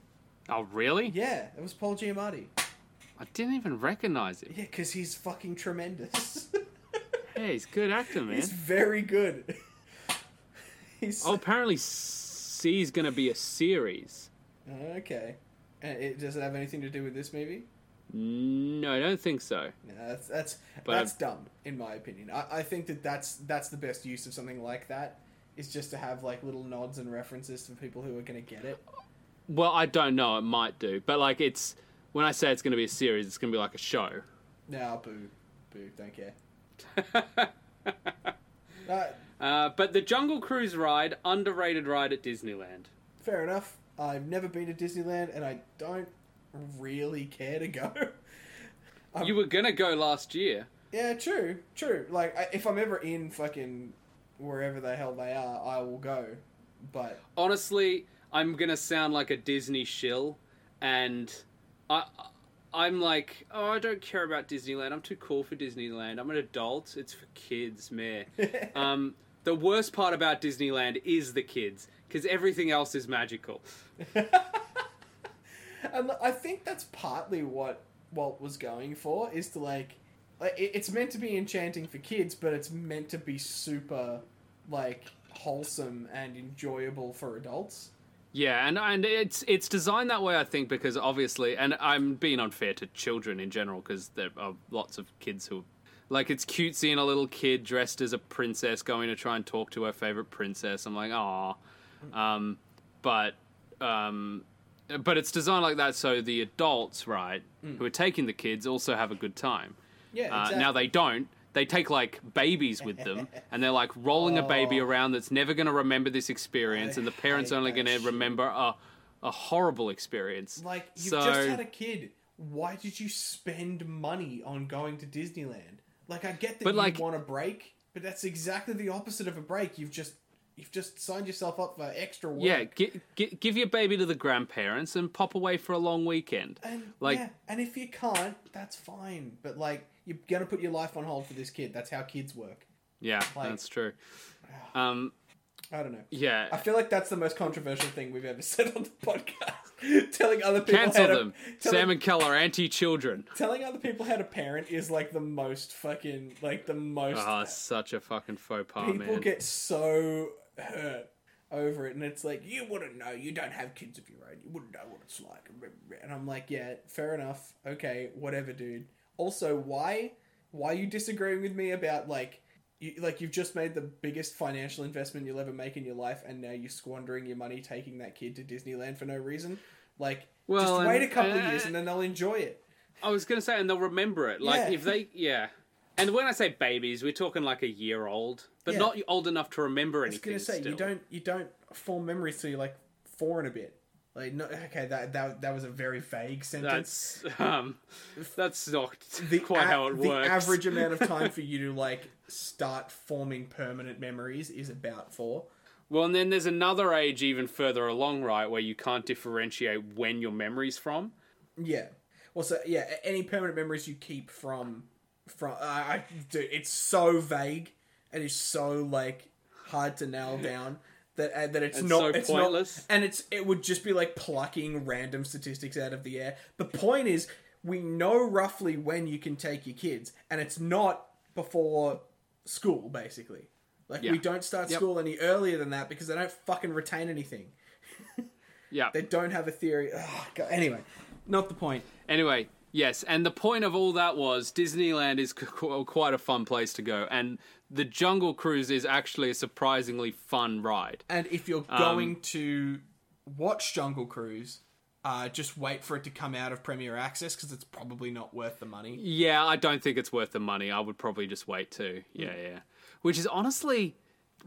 Oh, really? Yeah, it was Paul Giamatti. I didn't even recognize him. Yeah, because he's fucking tremendous. Yeah, he's good actor, man. he's very good. Oh, apparently SEA's gonna be a series. okay. And it does it have anything to do with this movie? No, I don't think so. No, that's that's But that's dumb in my opinion. I, I think that that's that's the best use of something like that is just to have like little nods and references to people who are going to get it. Well, I don't know. It might do, but like it's when I say it's gonna be a series, it's gonna be like a show. No, boo, boo, don't care. Uh, Uh, but the Jungle Cruise ride, underrated ride at Disneyland. fair enough. I've never been to Disneyland, and I don't really care to go. You were gonna go last year. yeah, true, true. Like, I, if I'm ever in fucking wherever the hell they are, I will go. But Honestly, I'm gonna sound like a Disney shill, and I, I'm like, oh, I don't care about Disneyland. I'm too cool for Disneyland. I'm an adult. It's for kids, man. um, the worst part about Disneyland is the kids, because everything else is magical. and I think that's partly what Walt was going for is to like, like it's meant to be enchanting for kids, but it's meant to be super like wholesome and enjoyable for adults. Yeah, and and it's it's designed that way, I think, because obviously, and I'm being unfair to children in general, because there are lots of kids who, like, it's cute seeing a little kid dressed as a princess going to try and talk to her favorite princess. I'm like, ah, um, but um, but it's designed like that so the adults, right, who are taking the kids, also have a good time. Yeah, Uh, exactly. now they don't. They take like babies with them, and they're like rolling a baby Oh. around that's never going to remember this experience, I and the parents only going to remember a a horrible experience. Like you've so just had a kid. Why did you spend money on going to Disneyland? Like I get that But, you like- want a break, but that's exactly the opposite of a break. You've just you've just signed yourself up for extra work. yeah, gi- gi- give your baby to the grandparents and pop away for a long weekend. And Like- yeah, and if you can't, that's fine. But like you're gonna put your life on hold for this kid. That's how kids work. Yeah, Like- that's true. Um, I don't know. Yeah. I feel like that's the most controversial thing we've ever said on the podcast. telling other people Cancel how to, them. telling, Sam and Cal are anti-children. telling other people how to parent is like the most fucking like the most Oh, such a fucking faux pas, people man. People get so hurt over it and it's like you wouldn't know you don't have kids of your own you wouldn't know what it's like and i'm like yeah fair enough okay whatever dude also why why are you disagreeing with me about like you, like you've just made the biggest financial investment you'll ever make in your life and now you're squandering your money taking that kid to disneyland for no reason like Well, just wait a and- couple of years and then they'll enjoy it I was gonna say, and they'll remember it. Like Yeah. if they, yeah. And when I say babies, we're talking like a year old, but Yeah. not old enough to remember anything. I was gonna say still. you don't you don't form memories till you're like four and a bit. Like no, okay, that that that was a very vague sentence. That's um, that's not the quite a- how it the works. average amount of time for you to like start forming permanent memories is about four. Well, and then there's another age even further along, right, where you can't differentiate when your memory's from. Yeah. Well, so yeah, any permanent memories you keep from from uh, I dude, it's so vague and it's so like hard to nail down that uh, that it's And not so it's pointless. not and it's it would just be like plucking random statistics out of the air. The point is we know roughly when you can take your kids and it's not before school basically. Like Yeah. we don't start Yep. school any earlier than that because they don't fucking retain anything. Yeah. They don't have a theory. Anyway, not the point. Anyway, yes, and the point of all that was Disneyland is qu- quite a fun place to go, and the Jungle Cruise is actually a surprisingly fun ride. And if you're Um, going to watch Jungle Cruise, uh, just wait for it to come out of Premier Access because it's probably not worth the money. Yeah, I don't think it's worth the money. I would probably just wait too. Yeah, yeah. Which is honestly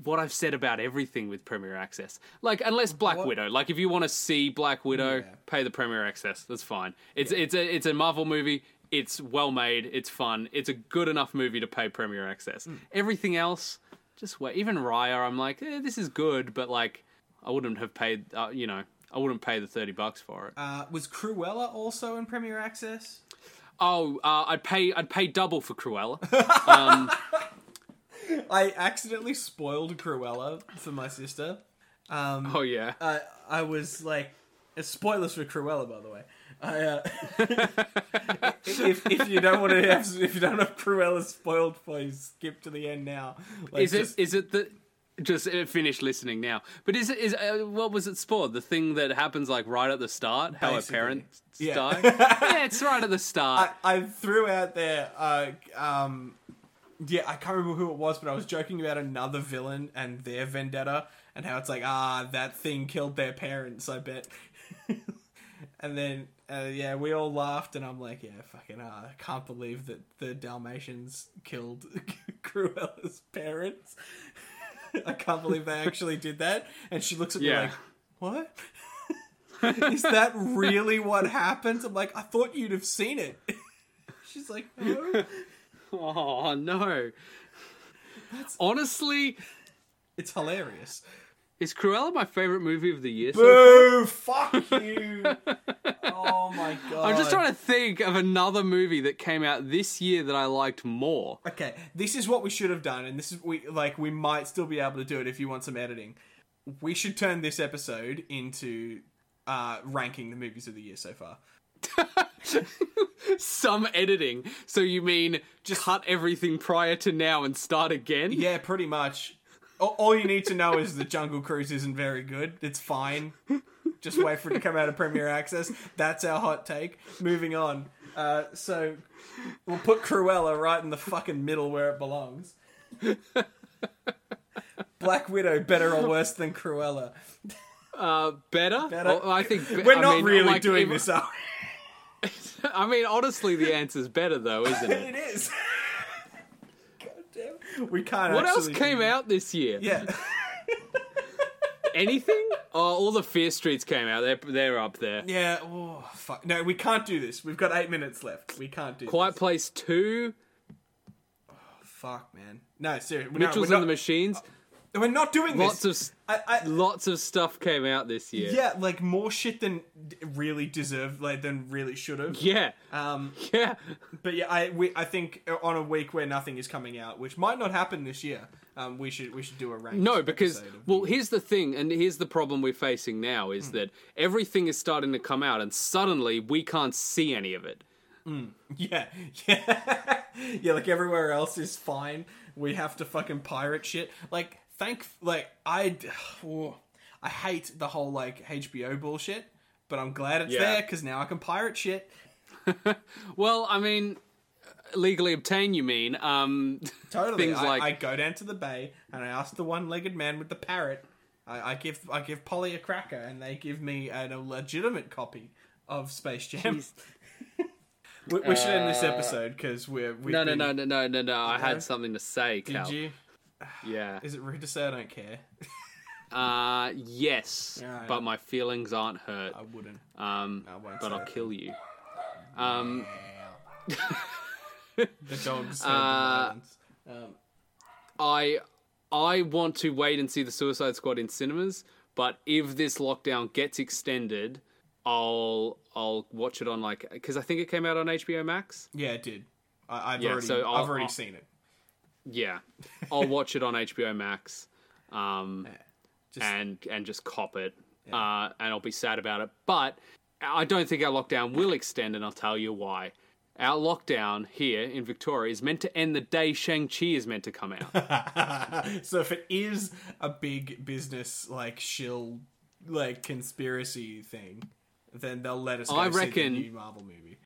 what I've said about everything with Premier Access. Like, unless Black What? Widow. Like, if you want to see Black Widow, Yeah. pay the Premier Access. That's fine. It's it's a it's a Marvel movie. It's well made. It's fun. It's a good enough movie to pay Premier Access. Hmm. Everything else, just wait. Even Raya, I'm like, eh, this is good, but like, I wouldn't have paid. Uh, you know, I wouldn't pay the thirty bucks for it. Uh, was Cruella also in Premier Access? Oh, uh, I'd pay. I'd pay double for Cruella. Um, I accidentally spoiled Cruella for my sister. Um, oh yeah. uh, I was like, spoilers for Cruella, by the way. I, uh, if, if you don't want to have if you don't have Cruella spoiled for you, skip to the end now. Like, Is it just- is it the just uh, finish listening now? But is it is uh, what was it spoiled? The thing that happens like right at the start, how a parent Yeah. die. yeah, it's right at the start. I, I threw out there. Uh, um, yeah, I can't remember who it was, but I was joking about another villain and their vendetta, and how it's like, ah, that thing killed their parents. I bet. and then, uh, yeah, we all laughed, and I'm like, yeah, fucking, uh, I can't believe that the Dalmatians killed Cruella's parents. I can't believe they actually did that. And she looks at Yeah. me like, what? Is that really what happened? I'm like, I thought you'd have seen it. She's like, no. oh no. Honestly, It's hilarious. Is Cruella my favorite movie of the year? so Boo! Fuck you! oh my god. I'm just trying to think of another movie that came out this year that I liked more. Okay, this is what we should have done, and this is we like we might still be able to do it if you want some editing. We should turn this episode into uh, ranking the movies of the year so far. Some editing. So you mean just cut everything prior to now and start again? Yeah, pretty much. All, you need to know is the Jungle Cruise isn't very good. It's fine. Just wait for it to come out of Premier Access. That's our hot take. Moving on. Uh, so we'll put Cruella right in the fucking middle where it belongs. Black Widow, better or worse than Cruella? Uh, better? Better. I think We're I not mean, really like, doing if- this, are I mean, honestly, the answer's better though, isn't it? It is. We can't. What else came do- out this year? Yeah. Anything? Oh, all the Fear Streets came out. They're they're up there. Yeah. Oh, fuck. No, we can't do this. We've got eight minutes left. We can't do Quiet this. Place Two, oh, Fuck, man. No, seriously. Mitchell's no, we're and the not- Machines. We're not doing Lots this. of I, I, lots of stuff came out this year. yeah, like more shit than really deserved, like than really should have. Yeah. Um, Yeah. but yeah, I we, I think on a week where nothing is coming out, which might not happen this year, um, we should we should do a rank. No, because well, here's the thing, and here's the problem we're facing now is that everything is starting to come out, and suddenly we can't see any of it. yeah, yeah, yeah. Like everywhere else is fine. We have to fucking pirate shit. Like thank, like I, oh, I hate the whole like HBO bullshit. But I'm glad it's Yeah. there because now I can pirate shit. Well, I mean, legally obtain, you mean? Um, Totally. Things I, like- I go down to the bay and I ask the one-legged man with the parrot. I, I give I give Polly a cracker and they give me an, a legitimate copy of Space Jam. we, we should end this Uh, episode because we're no, no, been- no, no, no, no, no. I had something to say, Did Cal. you? Yeah. Is it rude to say I don't care? Uh, yes, Yeah, but my feelings aren't hurt. I wouldn't. Um, I won't but say I'll kill you. Um, The dogs. Uh, Uh, um, I I want to wait and see the Suicide Squad in cinemas, but if this lockdown gets extended, I'll I'll watch it on like because I think it came out on HBO Max. yeah, it did. I, I've Yeah, already so I'll- I've already I'll- seen it. Yeah, I'll watch it on HBO Max, um, Just and and just cop it, uh, and I'll be sad about it. But I don't think our lockdown will extend, and I'll tell you why. Our lockdown here in Victoria is meant to end the day Shang Chi is meant to come out. so if it is a big business like shill like conspiracy thing, then they'll let us. Go I reckon- Marvel movie.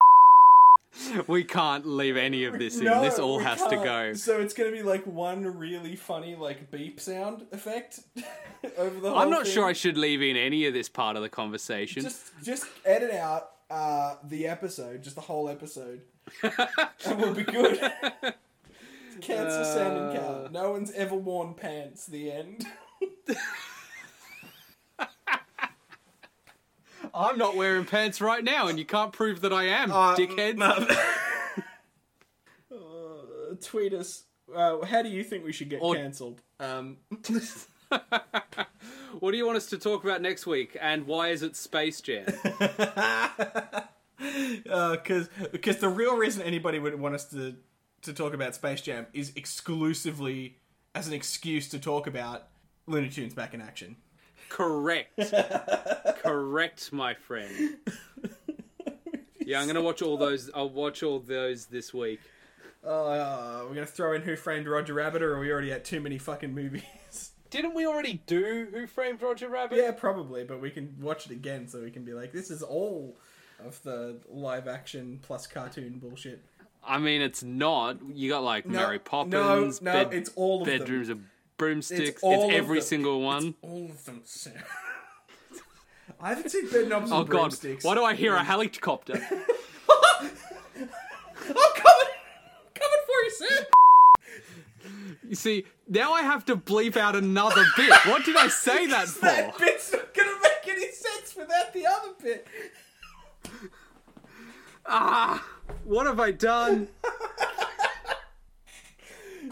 we can't leave any of this in. this all has to can't. go. So it's gonna be like one really funny like beep sound effect over the whole. I'm not thing. sure I should leave in any of this part of the conversation. Just just edit out uh, the episode, just the whole episode, and we'll be good. Cancel Sam and Uh. No one's ever worn pants. The end. I'm not wearing pants right now, and you can't prove that I am, Uh, dickhead. no. Uh, tweet us. Uh, how do you think we should get Or- cancelled? Um, what do you want us to talk about next week, and why is it Space Jam? because because the real reason anybody would want us to to talk about Space Jam is exclusively as an excuse to talk about Looney Tunes back in action. Correct. Correct, my friend. Yeah, I'm gonna watch all those. I'll watch all those this week. Uh, we're gonna throw in Who Framed Roger Rabbit, or are we already at too many fucking movies? Didn't we already do Who Framed Roger Rabbit? yeah, probably, but we can watch it again so we can be like, this is all of the live action plus cartoon bullshit. I mean, it's not. You got like No, Mary Poppins. no, bed- it's all of them. bedrooms of broomsticks. It's, of every them. single one. All of them. Sam. I haven't seen Bedknobs and Oh god! Broomsticks. Why do I hear a helicopter? I'm coming! coming for you, Sam! you see, now I have to bleep out another bit. What did I say that for? That bit's not gonna make any sense without the other bit. Ah, what have I done?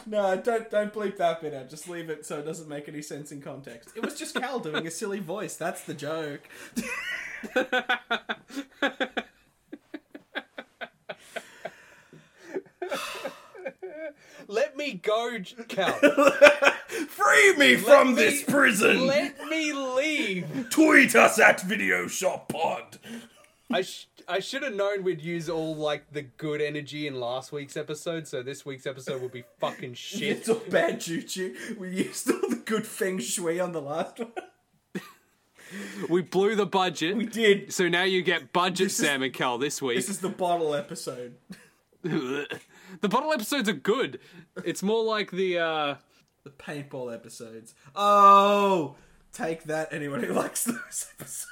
No, don't don't bleep that bit out. Just leave it so it doesn't make any sense in context. It was just Cal doing a silly voice. That's the joke. Let me go, Cal. Free me from me- this prison. Let me leave. Tweet us at Video Shop Pod. I sh- I should have known we'd use all like the good energy in last week's episode, so this week's episode would be fucking shit. It's all bad juju. We used all the good feng shui on the last one. We blew the budget. We did. So now you get budget This is- Sam and Cal this week. This is the bottle episode. the bottle episodes are good. It's more like the uh The paintball episodes. Oh, take that, anyone who likes those episodes.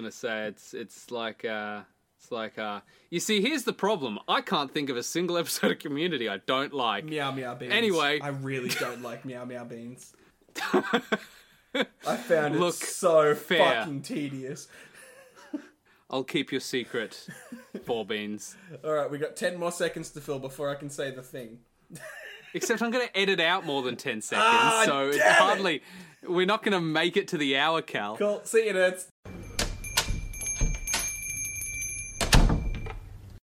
Gonna say it's it's like uh it's like uh you see here's the problem. I can't think of a single episode of community I don't like. Meow Meow Beenz. Anyway. I really don't like Meow Meow Beenz. I found it Look, so fair. fucking tedious. I'll keep your secret, Four Beenz. All right, we got ten more seconds to fill before I can say the thing. Except I'm going to edit out more than 10 seconds, Ah, so it's damn it. hardly. We're not going to make it to the hour, Cal. Cool. See you, nerds.